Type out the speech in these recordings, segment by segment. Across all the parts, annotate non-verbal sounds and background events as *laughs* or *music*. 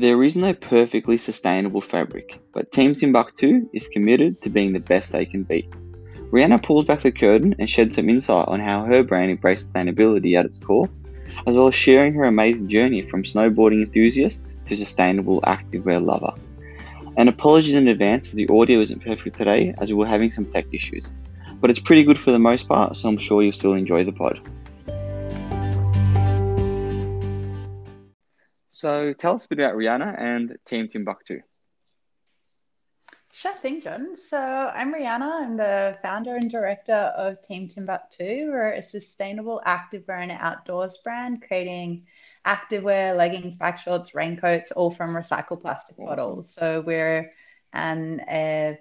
There is no perfectly sustainable fabric, but Team Timbuktu is committed to being the best they can be. Rihanna pulls back the curtain and sheds some insight on how her brand embraced sustainability at its core, as well as sharing her amazing journey from snowboarding enthusiast to sustainable activewear lover. And apologies in advance as the audio isn't perfect today as we were having some tech issues. But it's pretty good for the most part, so I'm sure you'll still enjoy the pod. So tell us a bit about Rihanna and Team Timbuktu. Sure thing, John. So I'm Rihanna. I'm the founder and director of Team Timbuktu. We're a sustainable activewear and outdoors brand creating activewear, leggings, back shorts, raincoats, all from recycled plastic awesome. bottles. So we're an uh,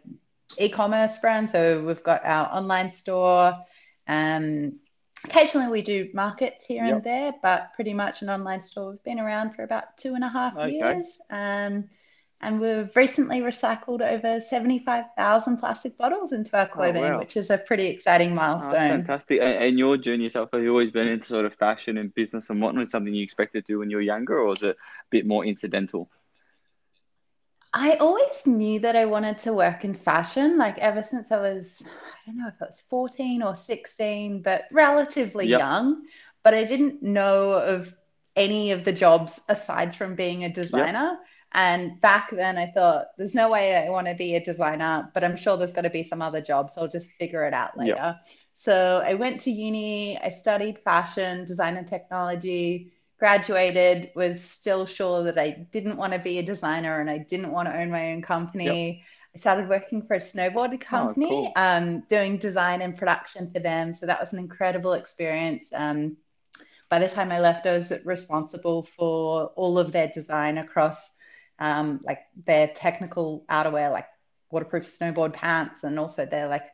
e-commerce brand. So we've got our online store. Um, occasionally we do markets here yep. and there, but pretty much an online store. We've been around for about two and a half okay. years. Um, and we've recently recycled over 75,000 plastic bottles into our oh, clothing, oh, wow. which is a pretty exciting milestone. Oh, fantastic. And, your journey yourself, have you always been into sort of fashion and business and whatnot? Was something you expected to do when you were younger, or was it a bit more incidental? I always knew that I wanted to work in fashion, like ever since I was, don't know if it was 14 or 16, but relatively yep. young. But I didn't know of any of the jobs aside from being a designer. Yep. And back then, I thought, there's no way I want to be a designer, but I'm sure there's got to be some other jobs. So I'll just figure it out later. Yep. So I went to uni, I studied fashion, design, and technology, graduated, was still sure that I didn't want to be a designer and I didn't want to own my own company. Started working for a snowboard oh, company, oh, cool. um, doing design and production for them. So that was an incredible experience. Um, by the time I left, I was responsible for all of their design across um, like their technical outerwear, like waterproof snowboard pants, and also their like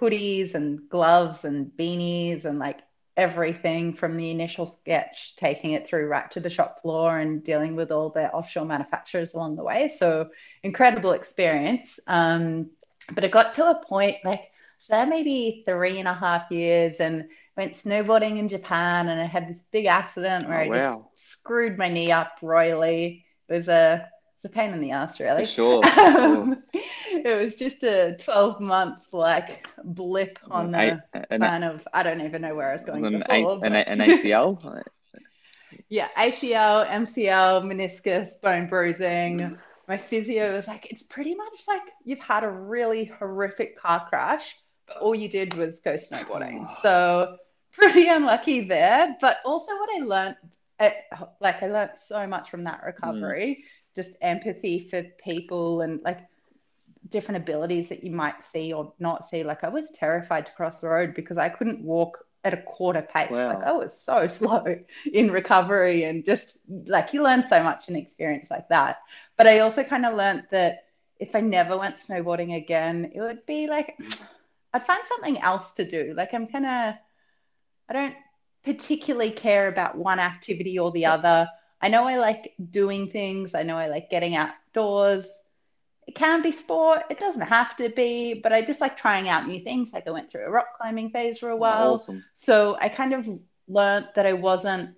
hoodies and gloves and beanies and like everything from the initial sketch, taking it through right to the shop floor and dealing with all the offshore manufacturers along the way. So incredible experience. Um, but it got to a point like so maybe three and a half years and went snowboarding in Japan and I had this big accident where oh, I wow. just screwed my knee up royally. It was a it's a pain in the ass, really. For sure. *laughs* Um, it was just a 12 month like blip on the a, plan of, I don't even know where I was going an, before, a, an, an ACL? *laughs* yeah, ACL, MCL, meniscus, bone bruising. My physio was like, it's pretty much like you've had a really horrific car crash, but all you did was go snowboarding. *sighs* So pretty unlucky there. But also what I learned, like I learned so much from that recovery. Just empathy for people and like different abilities that you might see or not see. Like I was terrified to cross the road because I couldn't walk at a quarter pace. Wow. Like I was so *laughs* slow in recovery and just like you learn so much in experience like that. But I also kind of learned that if I never went snowboarding again, it would be like I'd find something else to do. Like I'm kind of I don't particularly care about one activity or the other. I know I like doing things. I know I like getting outdoors. It can be sport. It doesn't have to be, but I just like trying out new things. Like I went through a rock climbing phase for a while. Awesome. So I kind of learned that I wasn't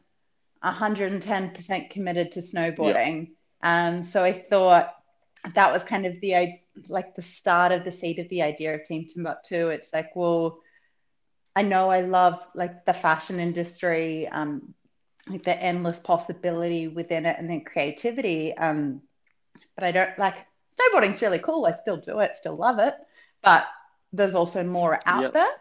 110% committed to snowboarding. Yeah. Um, so I thought that was kind of the like the start of the seed of the idea of Team Timbuktu. It's like, well, I know I love like the fashion industry. Um, like the endless possibility within it and then creativity. Um, but I don't like snowboarding's really cool. I still do it, still love it, but there's also more out yep. there.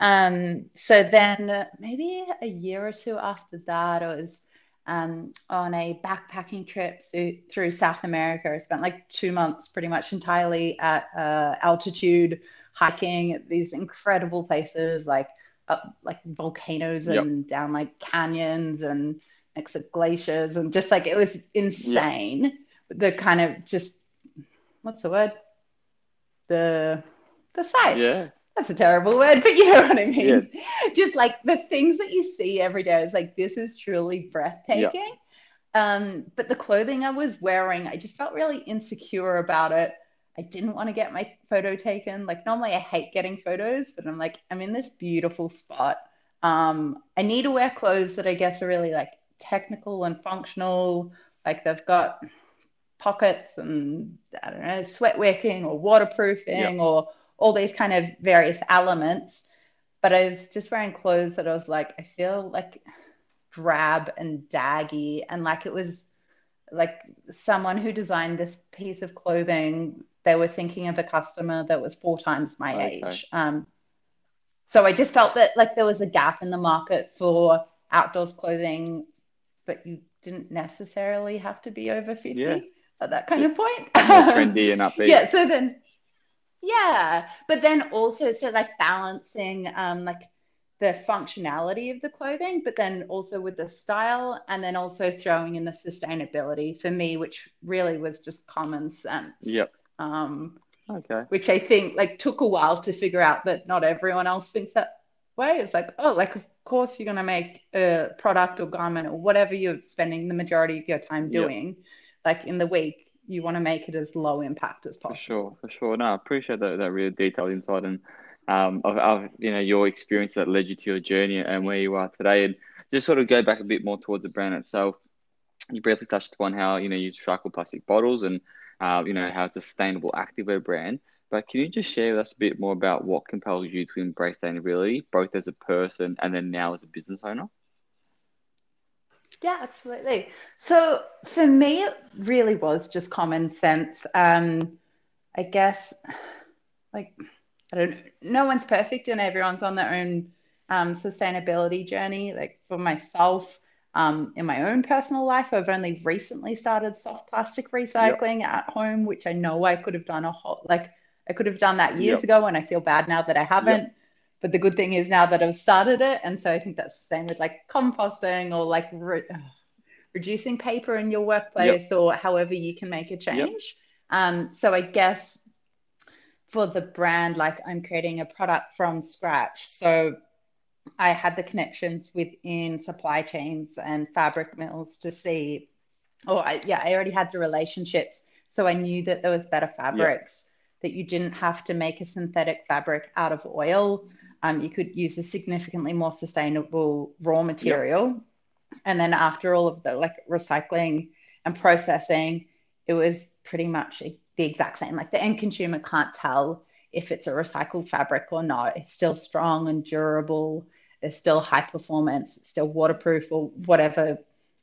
Um, so then maybe a year or two after that, I was um, on a backpacking trip through South America. I spent like two months pretty much entirely at uh, altitude hiking at these incredible places like up like volcanoes and yep. down like canyons and next to glaciers and just like it was insane. Yep. The kind of just what's the word? The the sights. Yeah. That's a terrible word, *laughs* but you know what I mean. Yeah. Just like the things that you see every day is like this is truly breathtaking. Yep. Um, but the clothing I was wearing, I just felt really insecure about it. I didn't want to get my photo taken. Like normally I hate getting photos, but I'm like, I'm in this beautiful spot. Um, I need to wear clothes that I guess are really like technical and functional. Like they've got pockets and I don't know, sweat wicking or waterproofing or all these kind of various elements. But I was just wearing clothes that I was like, I feel like drab and daggy and like it was like someone who designed this piece of clothing they were thinking of a customer that was four times my okay. age um, so i just felt that like there was a gap in the market for outdoors clothing but you didn't necessarily have to be over 50 yeah. at that kind of point *laughs* trendy and upbeat yeah so then yeah but then also so like balancing um like the functionality of the clothing, but then also with the style, and then also throwing in the sustainability for me, which really was just common sense. Yep. Um, okay. Which I think like took a while to figure out that not everyone else thinks that way. It's like, oh, like of course you're gonna make a product or garment or whatever you're spending the majority of your time doing, yep. like in the week. You want to make it as low impact as possible. For sure, for sure. No, I appreciate that that real detailed insight and um, of, of, you know your experience that led you to your journey and where you are today, and just sort of go back a bit more towards the brand itself. You briefly touched upon how you know you use recycled plastic bottles and uh, you know how it's a sustainable activewear brand. But can you just share with us a bit more about what compels you to embrace sustainability, both as a person and then now as a business owner? Yeah, absolutely. So for me, it really was just common sense. Um, I guess, like I don't no one's perfect and everyone's on their own um, sustainability journey. Like for myself, um, in my own personal life, I've only recently started soft plastic recycling yep. at home, which I know I could have done a whole like I could have done that years yep. ago, and I feel bad now that I haven't. Yep. But the good thing is now that I've started it, and so I think that's the same with like composting or like re- *sighs* reducing paper in your workplace or however you can make a change. Um, so I guess for the brand, like I'm creating a product from scratch. So I had the connections within supply chains and fabric mills to see, or I, yeah, I already had the relationships. So I knew that there was better fabrics, that you didn't have to make a synthetic fabric out of oil. Um, you could use a significantly more sustainable raw material. And then after all of the like recycling and processing, it was pretty much the exact same. Like the end consumer can't tell if it's a recycled fabric or not. It's still strong and durable. It's still high performance. Still waterproof or whatever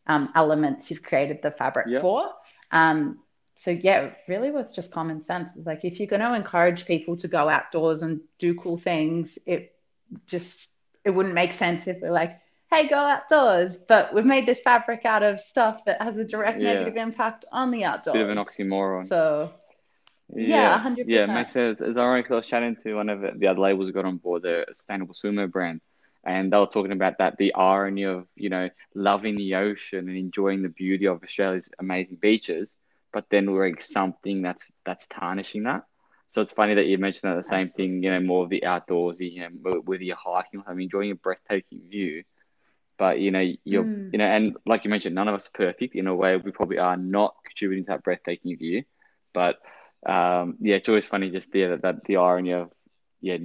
um, elements you've created the fabric for. Um, so yeah, it really was just common sense. It's like if you're going to encourage people to go outdoors and do cool things, it just it wouldn't make sense if we're like, hey, go outdoors, but we've made this fabric out of stuff that has a direct yeah. negative impact on the outdoors. Bit of an oxymoron. So yeah, hundred yeah, yeah, it makes sense. It's ironic. I was chatting to one of the other labels got on board, the sustainable swimmer brand, and they were talking about that the irony of you know loving the ocean and enjoying the beauty of Australia's amazing beaches, but then wearing something that's that's tarnishing that. So it's funny that you mentioned that the same thing, you know, more of the outdoorsy, you know, whether you're hiking or enjoying a breathtaking view, but you know, you're, mm. you know, and like you mentioned, none of us are perfect. In a way, we probably are not contributing to that breathtaking view, but um, yeah, it's always funny just there that, that the irony of yeah,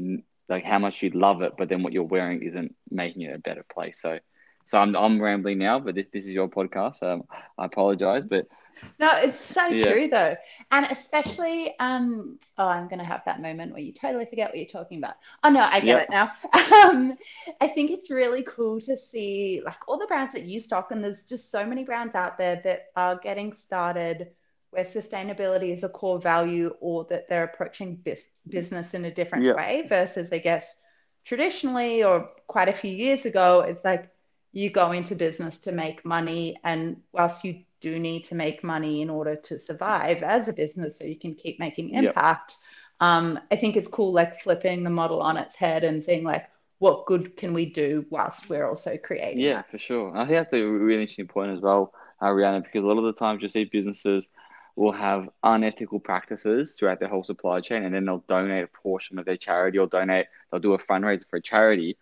like how much you love it, but then what you're wearing isn't making it a better place. So, so I'm I'm rambling now, but this this is your podcast. Um, I apologize, but no, it's so yeah. true though, and especially um. Oh, I'm gonna have that moment where you totally forget what you're talking about. Oh no, I get yep. it now. *laughs* um, I think it's really cool to see like all the brands that you stock, and there's just so many brands out there that are getting started where sustainability is a core value or that they're approaching bis- business in a different yeah. way versus, I guess, traditionally or quite a few years ago, it's like you go into business to make money. And whilst you do need to make money in order to survive as a business so you can keep making impact, yeah. um, I think it's cool, like flipping the model on its head and seeing, like, what good can we do whilst we're also creating? Yeah, for sure. I think that's a really interesting point as well, uh, Rihanna, because a lot of the times you see businesses will have unethical practices throughout their whole supply chain and then they'll donate a portion of their charity or donate they'll do a fundraiser for a charity.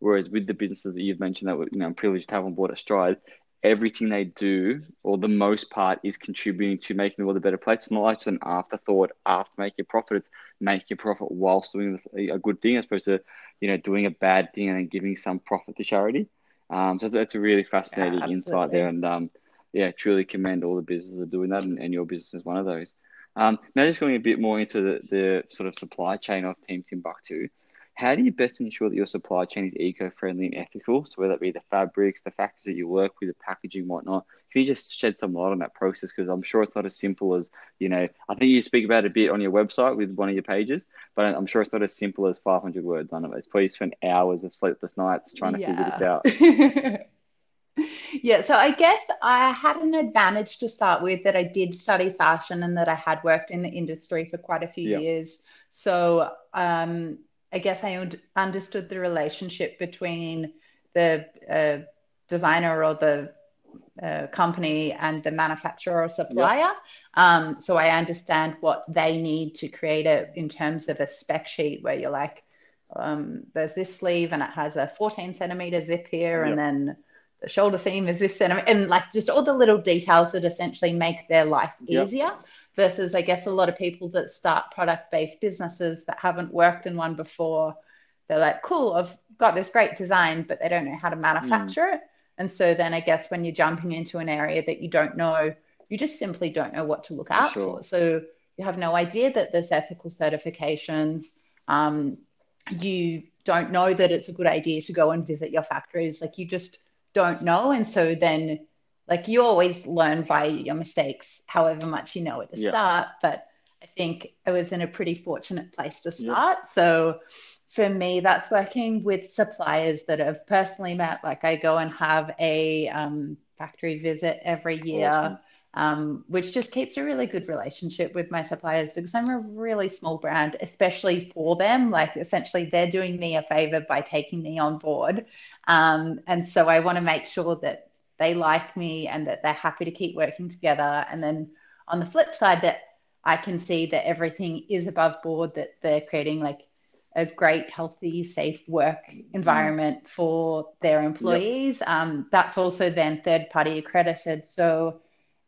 Whereas with the businesses that you've mentioned that you know privileged to have on board at Stride everything they do or the most part is contributing to making the world a better place. It's not like just an afterthought after making a profit it's making a profit whilst doing this, a good thing as opposed to you know doing a bad thing and then giving some profit to charity. Um, so that's a really fascinating yeah, insight there and um, yeah, truly commend all the businesses that are doing that, and, and your business is one of those. Um, now, just going a bit more into the, the sort of supply chain of Team Timbuktu, how do you best ensure that your supply chain is eco-friendly and ethical? So whether it be the fabrics, the factors that you work with, the packaging, whatnot, can you just shed some light on that process? Because I'm sure it's not as simple as you know. I think you speak about it a bit on your website with one of your pages, but I'm sure it's not as simple as 500 words on it. It's probably spent hours of sleepless nights trying to yeah. figure this out. *laughs* yeah, so I guess I had an advantage to start with that I did study fashion and that I had worked in the industry for quite a few yeah. years. So um, I guess I understood the relationship between the uh, designer or the uh, company and the manufacturer or supplier. Yep. Um, so I understand what they need to create it in terms of a spec sheet where you're like, um, there's this sleeve and it has a 14 centimeter zip here, yep. and then the shoulder seam is this centimeter, and like just all the little details that essentially make their life easier. Yep versus I guess a lot of people that start product based businesses that haven't worked in one before. They're like, cool, I've got this great design, but they don't know how to manufacture mm. it. And so then I guess when you're jumping into an area that you don't know, you just simply don't know what to look out for. Sure. for. So you have no idea that there's ethical certifications. Um, you don't know that it's a good idea to go and visit your factories. Like you just don't know. And so then like you always learn via your mistakes, however much you know at the yeah. start. But I think I was in a pretty fortunate place to start. Yeah. So for me, that's working with suppliers that I've personally met. Like I go and have a um, factory visit every year. Awesome. Um, which just keeps a really good relationship with my suppliers because I'm a really small brand, especially for them. Like, essentially, they're doing me a favor by taking me on board. Um, and so I want to make sure that they like me and that they're happy to keep working together. And then on the flip side, that I can see that everything is above board, that they're creating like a great, healthy, safe work environment for their employees. Yep. Um, that's also then third party accredited. So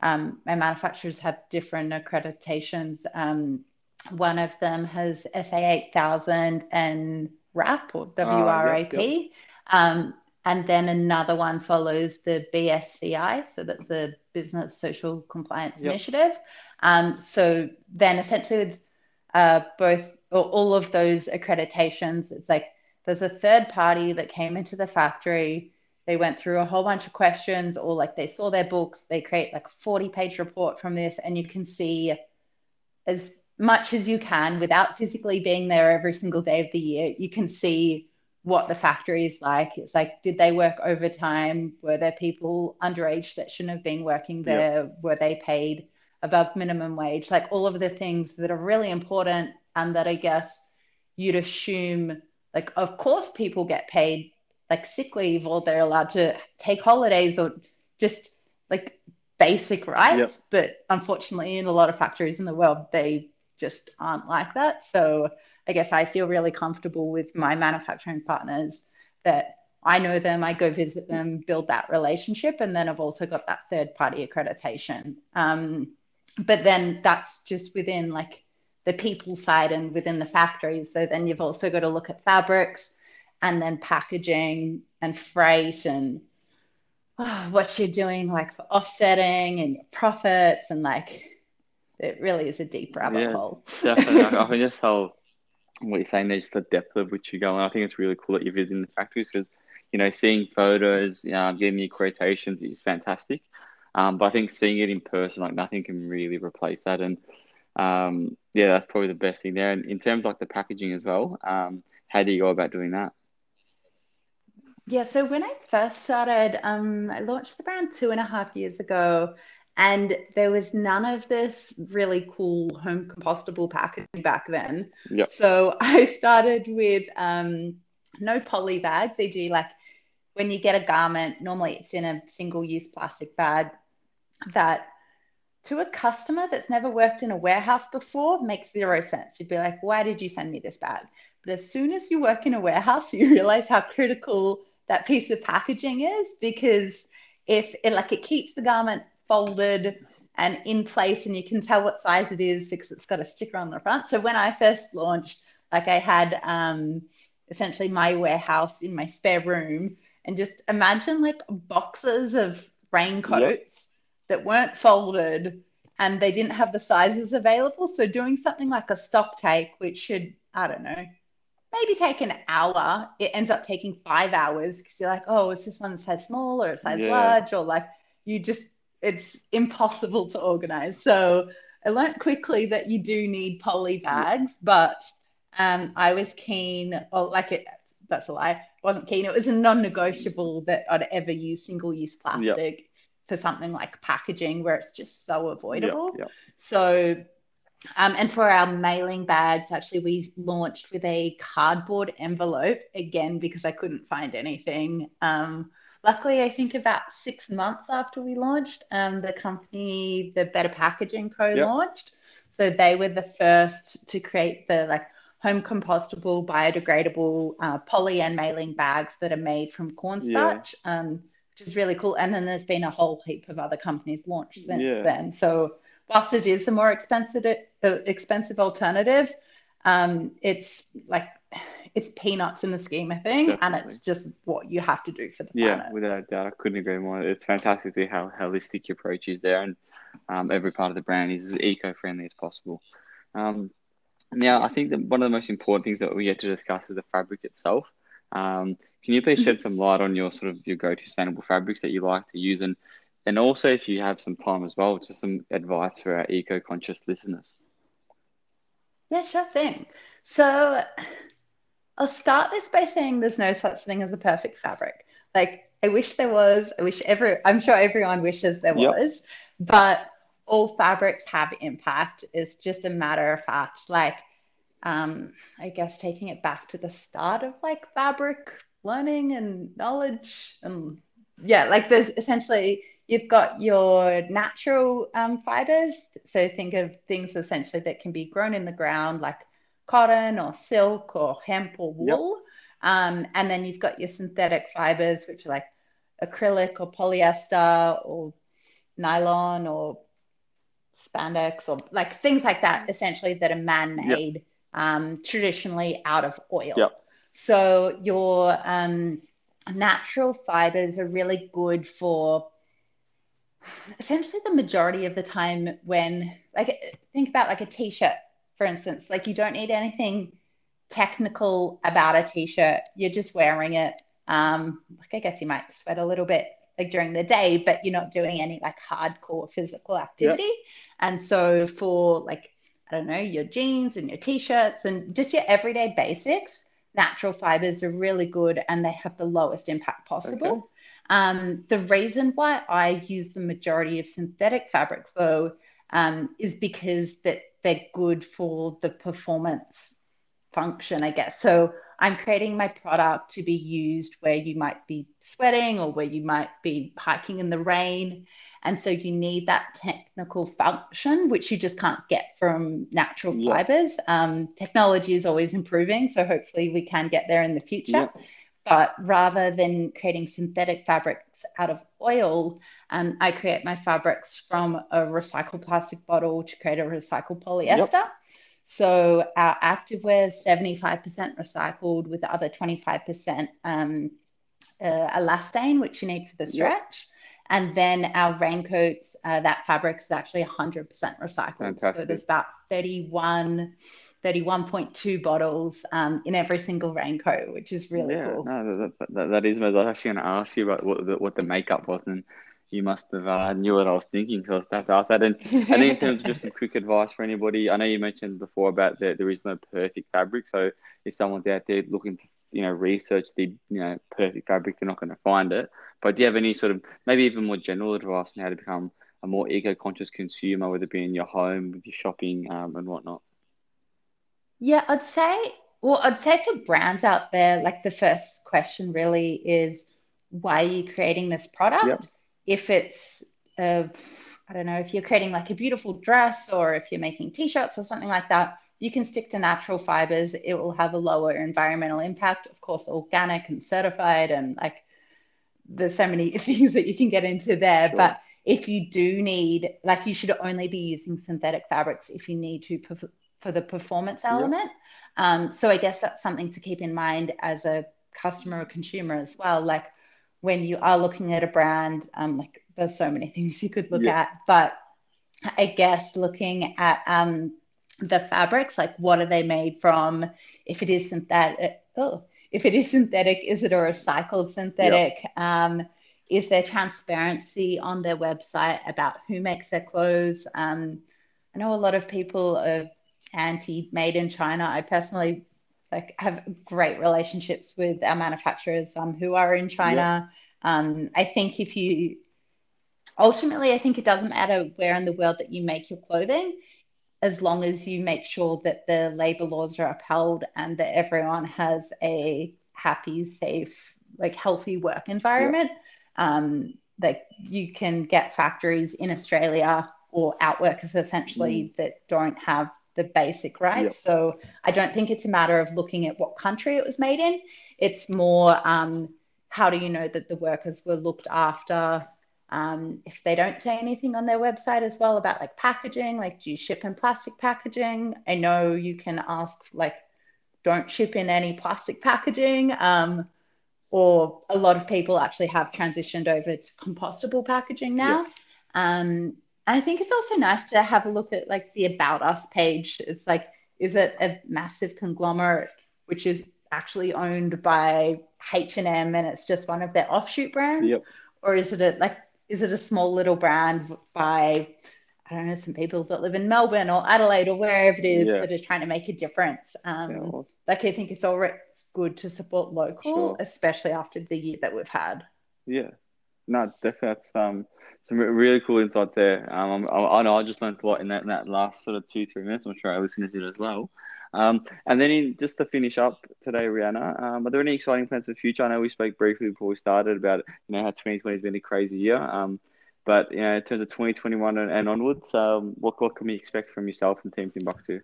um, my manufacturers have different accreditations. Um, one of them has SA 8000 and WRAP or WRAP. Uh, yep, yep. Um, and then another one follows the BSCI, so that's the Business Social Compliance yep. Initiative. Um, so then essentially with uh, both all of those accreditations, it's like there's a third party that came into the factory. They went through a whole bunch of questions, or like they saw their books. They create like a 40 page report from this, and you can see as much as you can without physically being there every single day of the year. You can see what the factory is like. It's like, did they work overtime? Were there people underage that shouldn't have been working there? Were they paid above minimum wage? Like all of the things that are really important and that I guess you'd assume, like, of course, people get paid like sick leave or they're allowed to take holidays or just like basic rights. Yep. But unfortunately, in a lot of factories in the world, they just aren't like that. So I guess I feel really comfortable with my manufacturing partners that I know them, I go visit them, build that relationship, and then I've also got that third party accreditation. Um, but then that's just within like the people side and within the factories. So then you've also got to look at fabrics and then packaging and freight and oh, what you're doing like for offsetting and your profits and like it really is a deep rabbit yeah, hole. definitely. I mean, *laughs* just how what you're saying there's the depth of which you go. And I think it's really cool that you're visiting the factories because, you know, seeing photos, uh, getting the quotations is fantastic. Um, but I think seeing it in person, like nothing can really replace that. And um, yeah, that's probably the best thing there. And in terms of like the packaging as well, um, how do you go about doing that? Yeah, so when I first started, um, I launched the brand two and a half years ago, and there was none of this really cool home compostable packaging back then. Yep. So *laughs* I started with um, no poly bags, e.g., like when you get a garment, normally it's in a single use plastic bag that to a customer that's never worked in a warehouse before makes zero sense. You'd be like, why did you send me this bag? But as soon as you work in a warehouse, *laughs* you realize how critical that piece of packaging is because if it like it keeps the garment folded and in place, and you can tell what size it is because it's got a sticker on the front. So when I first launched, like I had um, essentially my warehouse in my spare room, and just imagine like boxes of raincoats. Yep. that weren't folded and they didn't have the sizes available. So doing something like a stock take, which should, I don't know, maybe take an hour, it ends up taking five hours because you're like, oh, is this one size small or size yeah. large? Or like you just, it's impossible to organize. So I learned quickly that you do need poly bags, but um, I was keen, or like it, that's a lie, I wasn't keen. It was a non negotiable that I'd ever use single use plastic. Yep for something like packaging where it's just so avoidable. Yep, yep. So, um, and for our mailing bags, actually, we launched with a cardboard envelope again because I couldn't find anything. Um, luckily, I think about six months after we launched, um, the company, the Better Packaging Co. Yep. launched. So they were the first to create the like home compostable, biodegradable uh, poly and mailing bags that are made from cornstarch. Yeah. Um, which is really cool. And then there's been a whole heap of other companies launched since yeah. then. So whilst it is a more expensive uh, expensive alternative, um, it's like it's peanuts in the scheme of thing, Definitely. and it's just what you have to do for the planet. Yeah, without a doubt, I couldn't agree more. It's fantastic to see how holistic your approach is there, and um, every part of the brand is as eco-friendly as possible. Um, now, I think that one of the most important things that we get to discuss is the fabric itself. Um, can you please shed some light on your sort of your go-to sustainable fabrics that you like to use, and and also if you have some time as well, just some advice for our eco-conscious listeners. Yeah, sure thing. So I'll start this by saying there's no such thing as a perfect fabric. Like I wish there was. I wish every. I'm sure everyone wishes there yep. was, but all fabrics have impact. It's just a matter of fact. Like um, I guess taking it back to the start of like fabric learning and knowledge and yeah, like there's essentially you've got your natural um, fibers. So think of things essentially that can be grown in the ground, like cotton or silk or hemp or wool. Yep. Um, and then you've got your synthetic fibers, which are like acrylic or polyester or nylon or spandex or like things like that, essentially that are man made. Yep um, traditionally out of oil. Yep. So your um, natural fibers are really good for essentially the majority of the time when, like, think about like a t shirt, for instance. Like, you don't need anything technical about a t shirt, you're just wearing it. Um, like, I guess you might sweat a little bit like during the day, but you're not doing any like hardcore physical activity. Yep. And so for like I don't know, your jeans and your t shirts and just your everyday basics, natural fibers are really good and they have the lowest impact possible. Okay. Um, the reason why I use the majority of synthetic fabrics, though, um, is because that they're good for the performance function, I guess. So I'm creating my product to be used where you might be sweating or where you might be hiking in the rain. And so you need that technical function, which you just can't get from natural yeah. fibers. Um, technology is always improving. So hopefully we can get there in the future. Yeah. But rather than creating synthetic fabrics out of oil, um, I create my fabrics from a recycled plastic bottle to create a recycled polyester. Yep. So our activewear is 75% recycled with the other 25% um, uh, elastane, which you need for the stretch. Yep. And then our raincoats, uh, that fabric is actually 100% recycled. Fantastic. So there's about 31, 31.2 bottles um, in every single raincoat, which is really yeah, cool. No, that, that, that is. I was actually going to ask you about what the, what the makeup was, and you must have uh, knew what I was thinking because I was about to ask that. And, and in terms of just some quick advice for anybody, I know you mentioned before about that there is no perfect fabric. So if someone's out there looking to you know research the you know perfect fabric, they're not going to find it. But do you have any sort of maybe even more general advice on how to become a more eco-conscious consumer, whether it be in your home, with your shopping, um, and whatnot? Yeah, I'd say. Well, I'd say for brands out there, like the first question really is, why are you creating this product? Yep. If it's a, I don't know, if you're creating like a beautiful dress or if you're making t-shirts or something like that, you can stick to natural fibers. It will have a lower environmental impact, of course, organic and certified, and like there's so many *laughs* things that you can get into there. Sure. But if you do need, like, you should only be using synthetic fabrics if you need to for the performance element. Yeah. Um, so I guess that's something to keep in mind as a customer or consumer as well. Like when you are looking at a brand, um, like there's so many *laughs* things you could look Yeah. at, but I guess looking at um, the fabrics, like what are they made from? If it is synthetic, oh, if it is synthetic, is it a recycled synthetic? Um, is there transparency on their website about who makes their clothes? Um, I know a lot of people are anti-made in China. I personally like have great relationships with our manufacturers um, who are in China. Um, I think if you ultimately, I think it doesn't matter where in the world that you make your clothing, as long as you make sure that the labor laws are upheld and that everyone has a happy, safe, like healthy work environment. Um, like you can get factories in Australia or outworkers essentially that don't have the basic right Yep. So I don't think it's a matter of looking at what country it was made in. It's more um, how do you know that the workers were looked after? Um, if they don't say anything on their website as well about like packaging, like do you ship in plastic packaging? I know you can ask like don't ship in any plastic packaging. Um, or a lot of people actually have transitioned over to compostable packaging now. Um, I think it's also nice to have a look at like the about us page. It's like, is it a massive conglomerate which is actually owned by H and M and it's just one of their offshoot brands, Yep. or is it a like is it a small little brand by I don't know some people that live in Melbourne or Adelaide or wherever it is Yeah. that are trying to make a difference. Um, Yeah, like I think it's already good to support local, Sure. especially after the year that we've had. Yeah, no, definitely. That's um some really cool insights there. Um, I, I know I just learned a lot in that in that last sort of two three minutes. I'm sure our listeners did as well. Um, and then in just to finish up today, Rihanna, um, are there any exciting plans for the future? I know we spoke briefly before we started about you know how 2020 has been a crazy year. Um, but you know in terms of 2021 and, and onwards, um, what what can we expect from yourself and Team Timbuktu?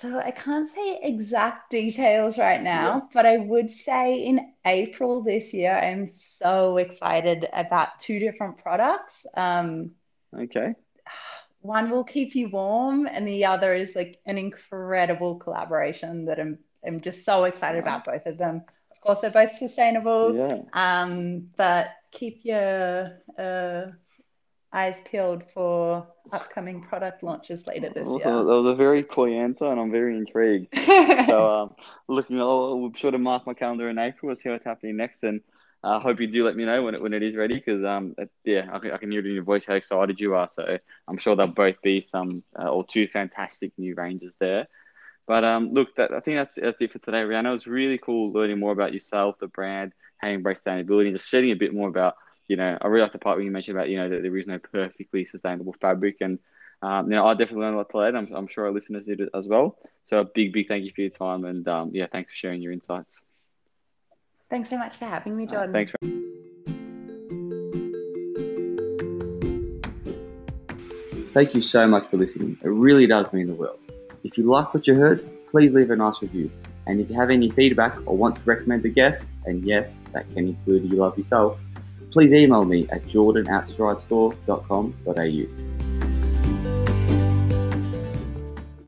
So I can't say exact details right now, but I would say in April this year, I'm so excited about two different products. Um, Okay, one will keep you warm, and the other is like an incredible collaboration that I'm I'm just so excited about both of them. Of course, they're both sustainable. yeah, Um, but keep your uh, eyes peeled for upcoming product launches later this year. that was a very coy answer, and I'm very intrigued. *laughs* So, um, looking, I'll, I'll sure to mark my calendar in April and see what's happening next. And I uh, hope you do let me know when it, when it is ready because, um, it- yeah, I can, I can hear it in your voice how excited you are. So, I'm sure there'll both be some uh, or two fantastic new ranges there. But um, look, that, I think that's that's it for today, Rihanna. It was really cool learning more about yourself, the brand, how you embrace sustainability, and just shedding a bit more about, you know, I really like the part where you mentioned about, you know, that there is no perfectly sustainable fabric. And, um, you know, I definitely learned a lot today. and I'm, I'm sure our listeners did as well. So, a big, big thank you for your time. And, um, yeah, thanks for sharing your insights. Thanks so much for having me, Uh, Jordan. thanks. Thank you so much for listening. It really does mean the world. If you like what you heard, please leave a nice review. And if you have any feedback or want to recommend a guest, and yes, that can include you love yourself, please email me at jordan at stridestore.com.au.